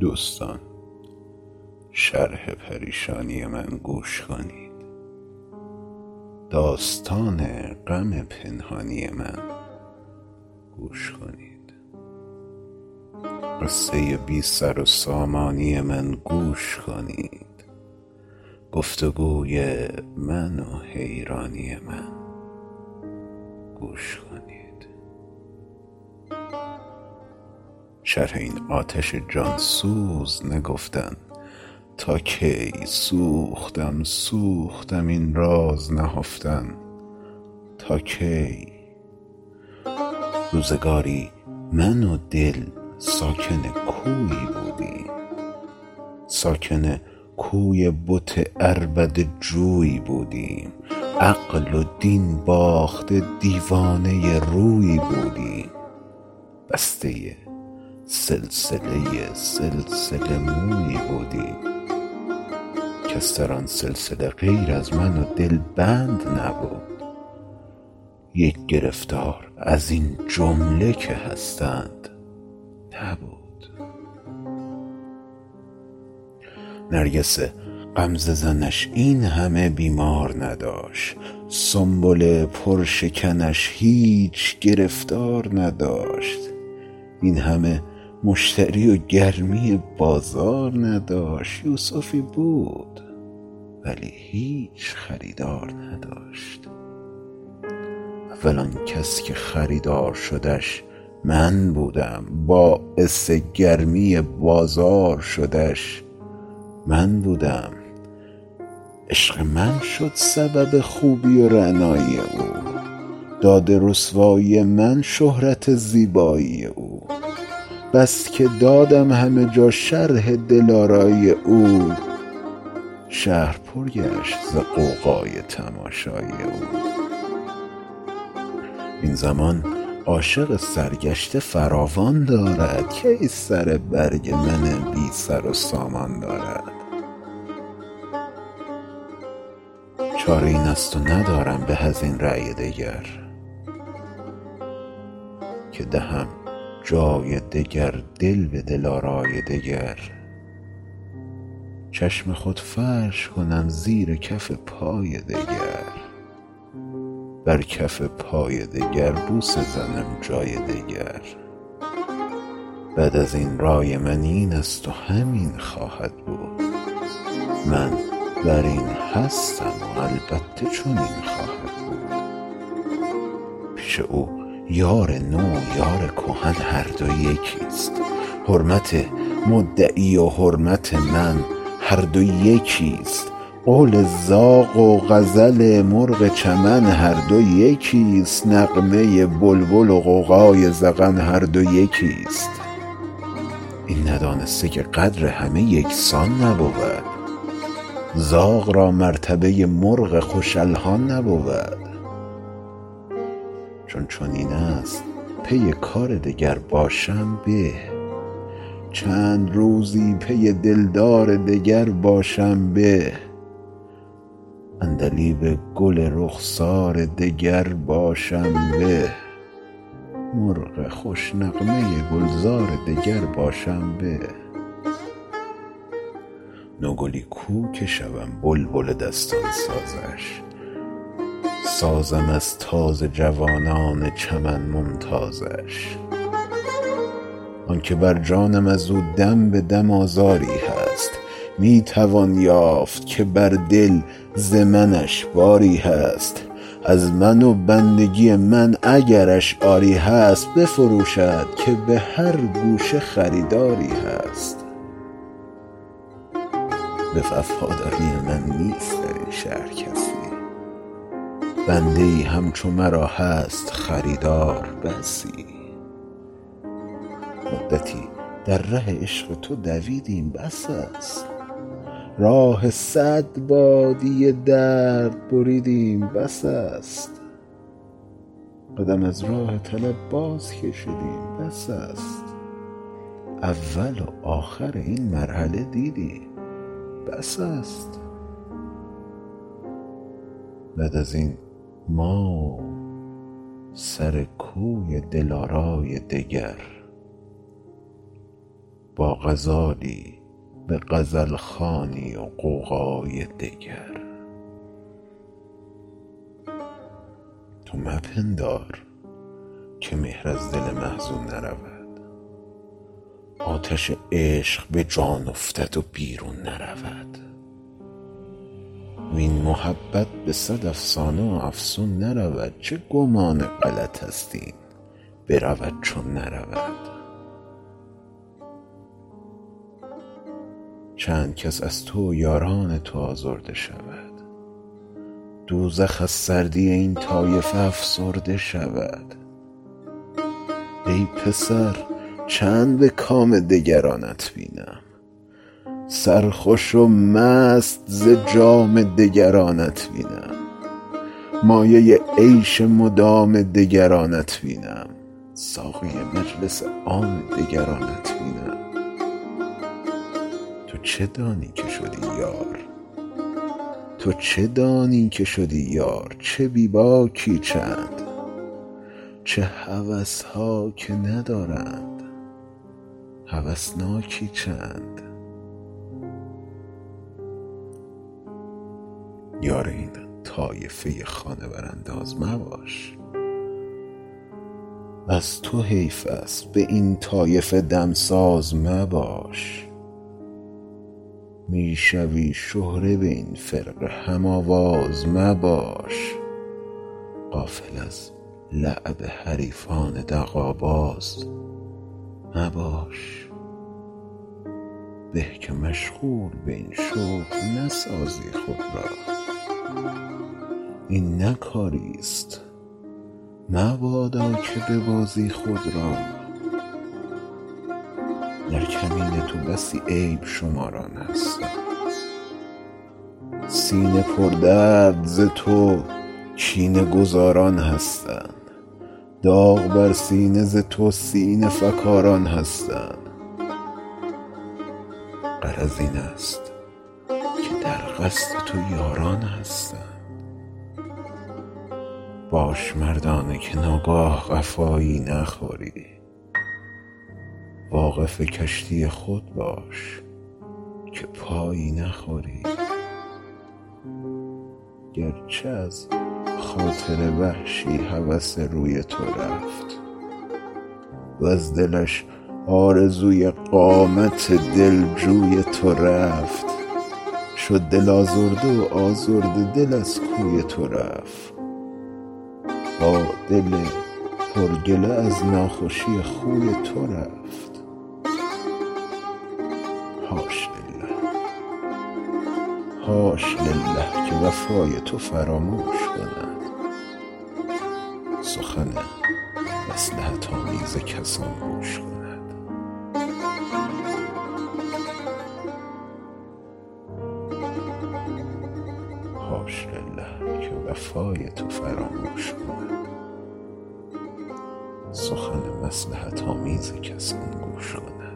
دوستان شرح پریشانی من گوش کنید. داستان غم پنهانی من گوش کنید. قصه بی سر و سامانی من گوش کنید. گفتگوی من و حیرانی من گوش کنید. شرح این آتش جانسوز نگفتن. تا کی سوختم سوختم این راز نهفتن. تا کی؟ روزگاری من و دل ساکن کویی بودیم ساکن کوی بت عربده جویی بودیم عقل و دین باخته دیوانه رویی بودیم بسته سلسله سلسله مویی بودیم کس در آن سلسله غیر از من و دل بند نبود. یک گرفتار از این جمله که هستند نبود. نرگس غمزه زنش این همه بیمار نداشت. سنبل پرشکنش هیچ گرفتار نداشت. این همه مشتری و گرمی بازار نداشت. یوسفی بود ولی هیچ خریدار نداشت. اول آن کس که خریدار شدش من بودم. باعث گرمی بازار شدش من بودم. عشق من شد سبب خوبی و رعنایی او. داد رسوایی من شهرت زیبایی او. بس که دادم همه جا شرح دلارایی او. شهر پر گشت ز غوغای تماشایی او. این زمان عاشق سرگشته فراوان دارد. کی سر برگ من بی سر و سامان دارد؟ چاره این است و ندارم به از این رای دگر. که دهم جای دگر دل به دلارای دگر. چشم خود فرش کنم زیر کف پای دگر. بر کف پای دگر بوسه زنم جای دگر. بعد از این رای من این است و همین خواهد بود. من بر این هستم و البته چنین خواهد بود. پیش او یار نو یار کهن هر دو یکی است حرمت مدعی و حرمت من هر دو یکی است قول زاغ و غزل مرغ چمن هر دو یکی است نغمه بلبل و غوغای زغن هر دو یکی است این ندانسته که قدر همه یکسان نبود. زاغ را مرتبه مرغ خوش الحان نبود. چون چنین است پی کار دگر باشم به. چند روزی پی دلدار دگر باشم به. عندلیب گل رخسار دگر باشم به. مرغ خوش نغمه گلزار دگر باشم به. نوگلی کو که شوم بلبل دستان سازش سازم از تازه جوانان چمن ممتازش. آن که بر جانم از او دم به دم آزاری هست می توان یافت که بر دل ز منش باری هست. از من و بندگی من اگرش عاری هست بفروشد که به هر گوشه خریداری هست. به وفاداری من نیست در این شهر بنده ای همچو مرا هست خریدار بسی. مدتی در ره عشق تو دویدیم بس است. راه صد بادیه درد بریدیم بس است. قدم از راه طلب باز کشیدیم بس است. اول و آخر این مرحله دیدیم بس است. بعد از این ما سر کوی دلارای دگر. با غزالی به غزل خوانی و غوغای دگر. تو مپندار که مهر از دل محزون نرود. آتش عشق به جان افتد و بیرون نرود. وین محبت به صد افسانه و افسون نرود چه گمان غلط است این برود چون نرود. چند کس از تو و یاران تو آزرده شود. دوزخ از سردی این طایفه افسرده شود. ای پسر چند به کام دگرانت بینم؟ سرخوش و مست ز جام دگرانت بینم. مایه عیش مدام دگرانت بینم. ساقی مجلس عام دگرانت بینم. تو چه دانی که شدی یار؟ تو چه دانی که شدی یار؟ چه بی باکی چند؟ چه هوس ها که ندارند؟ هوسناکی چند؟ یار این طایفه خانه برانداز مباش. از تو حیف است به این طایفه دمساز مباش. می شوی شهره به این فرقه هم آواز مباش. غافل از لعب حریفان دغاباز مباش. به که مشغول به این شغل نسازی خود را. این نه کاری است. مبادا که ببازی خود را در کمین تو بسی عیب شماران هستند سینه پردرد ز تو کینه گذاران هستند داغ بر سینه ز تو سینه فکاران هستند غرض این است قصد تو یاران هستند باش مردانه که ناگاه قفایی نخوری. واقف کشتی خود باش که پایی نخوری. گرچه از خاطر وحشی هوس روی تو رفت وز دلش آرزوی قامت دلجوی تو رفت. شد دل آزرده و آزرده دل از کوی تو رفت. با دل پرگله از ناخوشی خوی تو رفت. حاش لله حاش لله که وفای تو فراموش کند. سخن مصلحت آمیز کسان گوش کند حاش لله که وفای تو فراموش کند سخن مصلحت آمیز کسان گوش کند